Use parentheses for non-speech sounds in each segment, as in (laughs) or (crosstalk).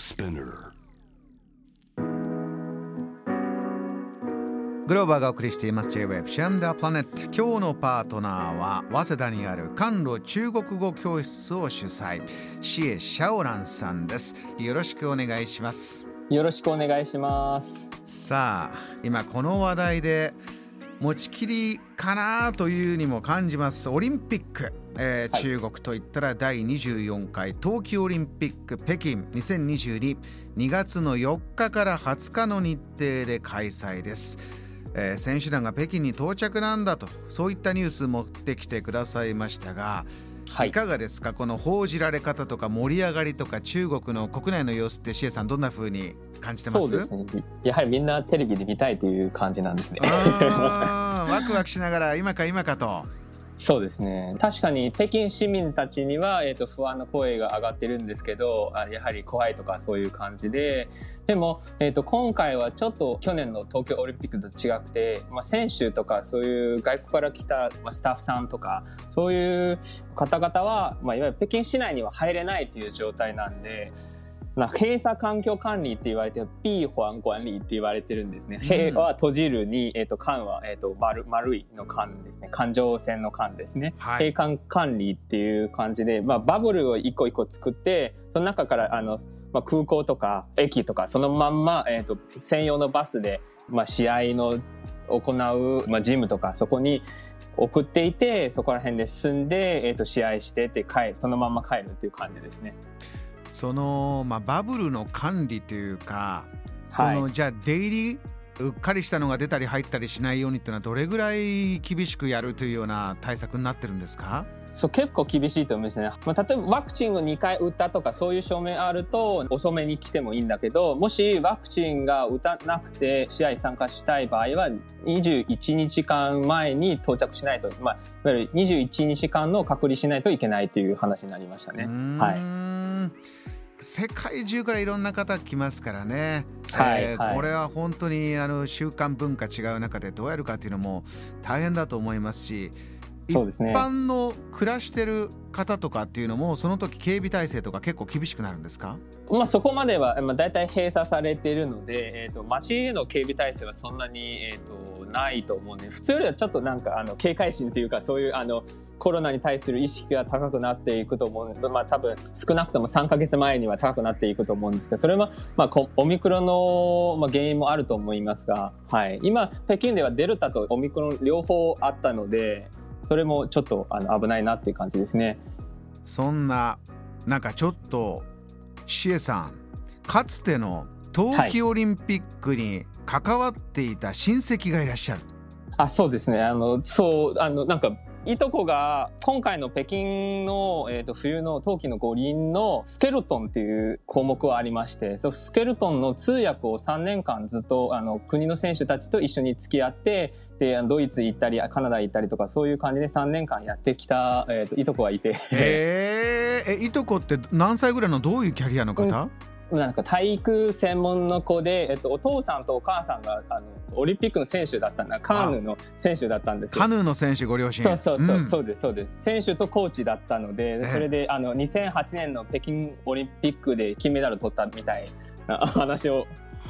Spinner. グローバーがお送りしています J-Web シャムダープラネット。今日のパートナーは早稲田にある甘露中国語教室を主催。シエ・シャオランさんです。よろしくお願いします。よろしくお願いします。さあ今この話題で持ちきりかなというにも感じます。オリンピック、えーはい。中国といったら第24回冬季オリンピック北京20222月の4日から20日の日程で開催です、えー選手団が北京に到着なんだとそういったニュース持ってきてくださいましたが、、はい。いかがですか？この報じられ方とか盛り上がりとか中国の国内の様子ってシエさんどんな風に感じてます？そうですね。やはりみんなテレビで見たいという感じなんですね。ワクワクしながら今か今かと。そうですね確かに北京市民たちには、えー、と不安の声が上がってるんですけどあやはり怖いとかそういう感じででも、えー、と今回はちょっと去年の東京オリンピックと違くて、まあ、選手とかそういう外国から来た、まあ、スタッフさんとかそういう方々は、まあ、いわゆる北京市内には入れないという状態なんで。まあ、閉鎖環境管理って言われてる閉環管理って言われてるんですね。うん閉は閉じるに、えっ、と、環は、えっ、と、丸、丸いの環ですね。環状線の環ですね。はい閉環管理っていう感じで、まあ、バブルを一個一個作って、その中から、あの、まあ、空港とか駅とか、そのまんま、えっ、と、専用のバスで、まあ、試合の行う、まあ、ジムとか、そこに送っていて、そこら辺で住んで、えっ、と、試合してって帰る、そのまんま帰るっていう感じですね。その、まあ、バブルの管理というか、はい。そのじゃあ出入りうっかりしたのが出たり入ったりしないようにっていうのはどれぐらい厳しくやるというような対策になってるんですか？そう結構厳しいと思うんですね、まあ、例えばワクチンを2回打ったとかそういう証明あると遅めに来てもいいんだけどもしワクチンが打たなくて試合参加したい場合は21日間前に到着しないと、まあ、いわゆる21日間の隔離しないといけないという話になりましたね。はい世界中からいろんな方来ますからね、はいはい。えーこれは本当にあの習慣文化違う中でどうやるかっていうのも大変だと思いますしそうですね。一般の暮らしてる方とかっていうのもその時警備体制とか結構厳しくなるんですか？まあ、そこまでは、まあ、大体閉鎖されているので、えー、と街への警備体制はそんなに、えー、とないと思うんで普通よりはちょっとなんかあの警戒心というかそういうあのコロナに対する意識が高くなっていくと思う。んで、まあ、多分少なくとも3ヶ月前には高くなっていくと思うんですけどそれは、まあ、オミクロンの、まあ、原因もあると思いますが、はい、今北京ではデルタとオミクロン両方あったのでそれもちょっとあの危ないなっていう感じですね。そんななんかちょっとシエさんかつての冬季オリンピックに関わっていた親戚がいらっしゃる、あそうですね。あのそうあのなんかいとこが今回の北京の、えー、と冬の冬季の五輪のスケルトンっていう項目はありましてそのスケルトンの通訳を3年間ずっとあの国の選手たちと一緒に付き合ってでドイツ行ったりカナダ行ったりとかそういう感じで3年間やってきた、えー、といとこがいて。へー。えいとこって何歳ぐらいのどういうキャリアの方、なんか体育専門の子で、えっと、お父さんとお母さんがあのオリンピックの選手だったんだ。カーヌの選手だったんですよ。カヌーの選手ご両親。そうそうそう、ん。そうですそうです。選手とコーチだったので、ええ。それであの2008年の北京オリンピックで金メダル取ったみたいな話を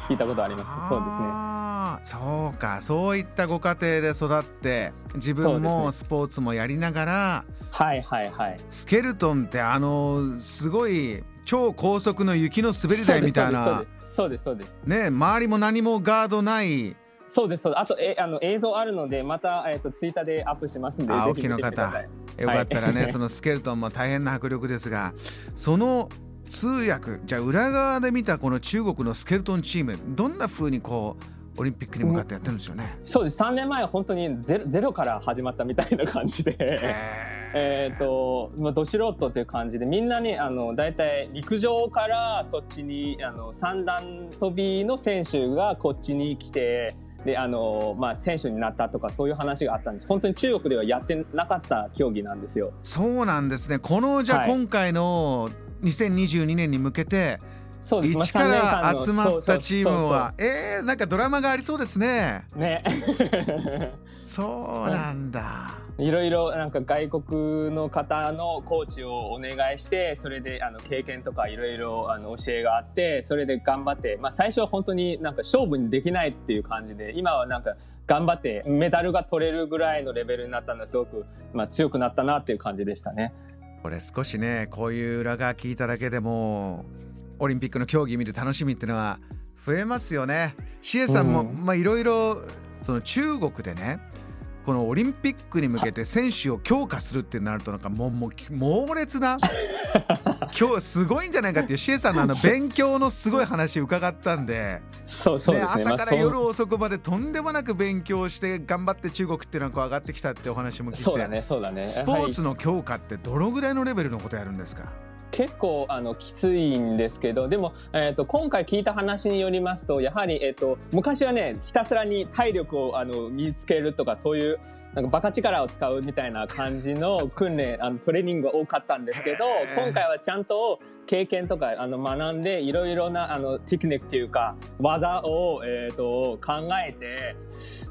聞いたことありました。そうですね。そうか。そういったご家庭で育って自分もスポーツもやりながら、はいはいはい。スケルトンってあのすごい超高速の雪の滑り台みたいな。そうですそうですそうですね周りも何もガードない。そうですそうです。あとえあの映像あるのでまた、えっとツイッターでアップしますんであぜひ見てみてください。よかったらね、はい。そのスケルトンも大変な迫力ですがその通訳じゃあ裏側で見たこの中国のスケルトンチームどんな風にこうオリンピックに向かってやってるんですよね。そうです。3年前は本当にゼロゼロから始まったみたいな感じでえっとまあ、ど素人という感じでみんなにあの大体陸上からそっちにあの三段跳びの選手がこっちに来てであの、まあ、選手になったとかそういう話があったんです。本当に中国ではやってなかった競技なんですよ。そうなんですね。このじゃあはい。今回の2022年に向けてそうです。一から集まったチームは。えー、なんかドラマがありそうですね。ね。そうなんだ、(laughs) いろいろなんか外国の方のコーチをお願いしてそれであの経験とかいろいろあの教えがあってそれで頑張って、まあ、最初は本当になんか勝負にできないっていう感じで今はなんか頑張ってメダルが取れるぐらいのレベルになったのですごく、まあ、強くなったなっていう感じでしたね。これ少しねこういう裏側聞いただけでもオリンピックの競技見る楽しみっていうのは増えますよね。シエさんも、いろいろその中国でねこのオリンピックに向けて選手を強化するってなるとなんかもうもう猛烈な (laughs) 今日すごいんじゃないかっていうシエさんのあの勉強のすごい話伺ったんでそうそう、ね、朝から夜遅くまでとんでもなく勉強して頑張って中国っていうのはこう上がってきたってお話も聞いて。そうだねそうだね。スポーツの強化ってどのぐらいのレベルのことやるんですか？結構あのきついんですけどでも、えーと、今回聞いた話によりますとやはり、えーと、昔はねひたすらに体力をあの身につけるとかそういうなんかバカ力を使うみたいな感じの訓練あのトレーニングが多かったんですけど今回はちゃんと経験とかあの学んでいろいろなあのテクニックっていうか技を、えーと、考えて、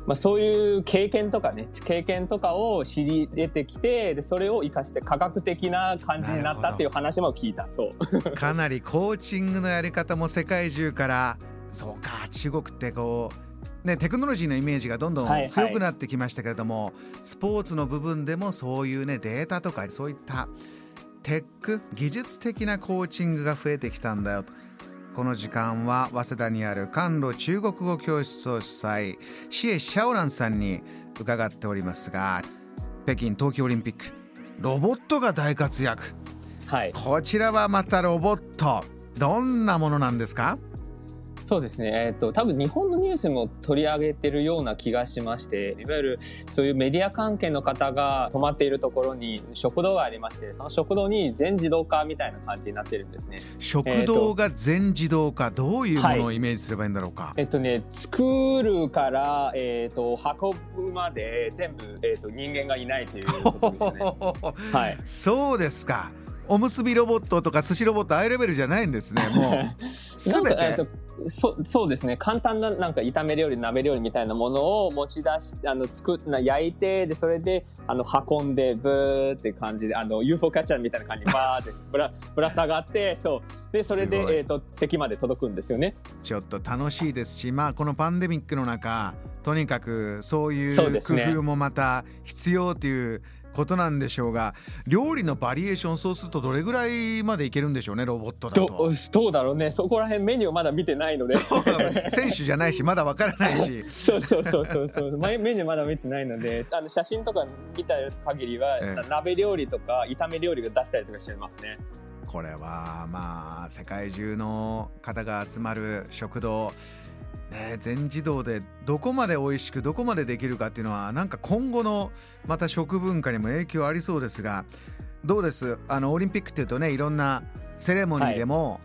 まあ、そういう経験とかね経験とかを知り出てきてでそれを生かして科学的な感じになったっていう話も聞いた。そう。(laughs) かなりコーチングのやり方も世界中からそうか中国ってこうね、テクノロジーのイメージがどんどん強くなってきましたけれども、はいはい、スポーツの部分でもそういうねデータとかそういったテック技術的なコーチングが増えてきたんだよと。この時間は早稲田にある甘露中国語教室を主催シエ・シャオランさんに伺っておりますが北京冬季オリンピックロボットが大活躍、はい、こちらはまたロボット。どんなものなんですか？そうですね、えーと、多分日本のニュースも取り上げてるような気がしましていわゆるそういうメディア関係の方が泊まっているところに食堂がありましてその食堂に全自動化みたいな感じになってるんですね。食堂が全自動化、えー、どういうものをイメージすればいいんだろうか、はい、えっ、とね作るから、えーと、運ぶまで全部、えーと、人間がいないということですね。(laughs) はい、そうですかおむすびロボットとか寿司ロボットああいうレベルじゃないんですね。もう。(laughs) すべて。そそうですね。簡単ななんか炒め料理鍋料理みたいなものを持ち出しあの作っ焼いてでそれであの運んでブーって感じであの UFO キャッチャーみたいな感じでバーって (laughs) ぶらぶら下がってそう。でそれで、えーと、席まで届くんですよね。ちょっと楽しいですしまあこのパンデミックの中とにかくそういう工夫もまた必要ということなんでしょうが料理のバリエーションそうするとどれぐらいまでいけるんでしょうねロボットだと。どうだろうね。そこら辺メニューまだ見てないので。選手じゃないしまだわからないし。(laughs) そうそうそうそうそう。メニューまだ見てないので。あの写真とか見た限りは、ええ、鍋料理とか炒め料理が出したりとかしてますねこれはまあ世界中の方が集まる食堂。ね、全自動でどこまで美味しくどこまでできるかっていうのはなんか今後のまた食文化にも影響ありそうですがどうです？あのオリンピックっていうとねいろんなセレモニーでも、は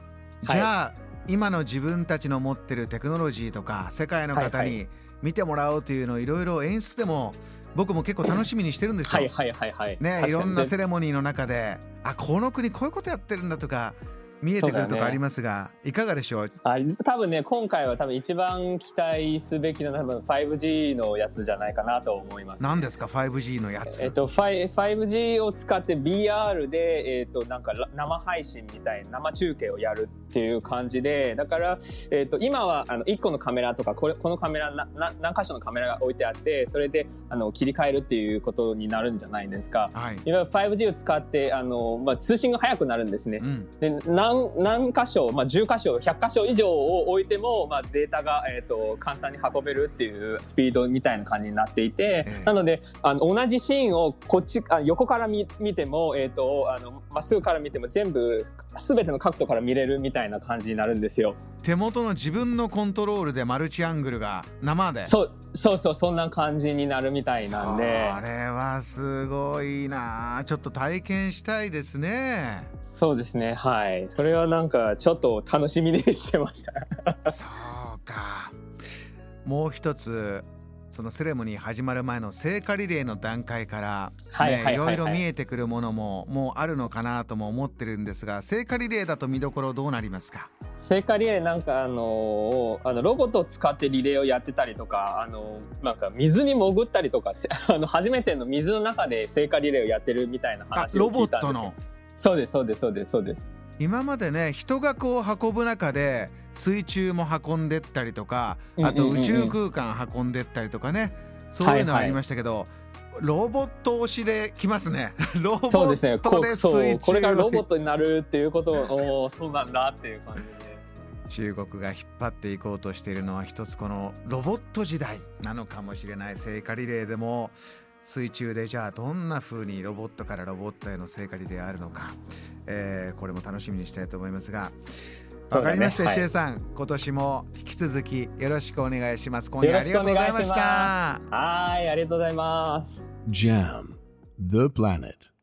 い、じゃあ、はい、今の自分たちの持ってるテクノロジーとか世界の方に見てもらおうというのをいろいろ演出でも僕も結構楽しみにしてるんですよ。はいはいはいはい。ねいろんなセレモニーの中であこの国こういうことやってるんだとか見えてくるとかありますが、ね、いかがでしょう？あ多分ね今回は多分一番期待すべきな多分 5G のやつじゃないかなと思います、ね、何ですか？5G のやつ。えっと 5G を使って BR でえっとなんか生配信みたいな生中継をやるっていう感じでだからえっと今はあの1個のカメラとかこれこのカメラなな何箇所のカメラが置いてあってそれであの切り替えるっていうことになるんじゃないですか、はい、いわゆる 5G を使ってあのまあ通信が速くなるんですね、うん、で何何箇所、まあ、10箇所100箇所以上を置いても、まあ、データが、えーと、簡単に運べるっていうスピードみたいな感じになっていて、えー、なのであの同じシーンをこっちあ横から見見ても、えーと、あのまっすぐから見ても全部全ての角度から見れるみたいな感じになるんですよ。手元の自分のコントロールでマルチアングルが生で。そうそうそうそんな感じになるみたいなんで。あれはすごいな。ちょっと体験したいですね。そうですねはい。それはなんかちょっと楽しみにしてました。(laughs) そうか。もう一つそのセレモニー始まる前の聖火リレーの段階から、ね、いろいろ見えてくるものももうあるのかなとも思ってるんですが聖火リレーだと見どころどうなりますか？聖火リレーなんかあのあのロボットを使ってリレーをやってたりとかあのなんか水に潜ったりとか (laughs) あの初めての水の中で聖火リレーをやってるみたいな話を聞いたんですロボットの？そうですそうですそうですそうです今までね人がこう運ぶ中で水中も運んでったりとかあと宇宙空間運んでったりとかね、そういうのありましたけど、はいはいロボット推しできますね。(laughs) ロボットで水中そうですね。これからロボットになるっていうことを、おそうなんだっていう感じで。中国が引っ張っていこうとしているのは一つこのロボット時代なのかもしれない聖火リレーでも水中でじゃあどんな風にロボットからロボットへの聖火リレーあるのか、えー、これも楽しみにしたいと思いますがわかりました、ね、シエさん、今年も引き続きよろしくお願いします。今夜ありがとうございました。はい、ありがとうございます。JAM The Planet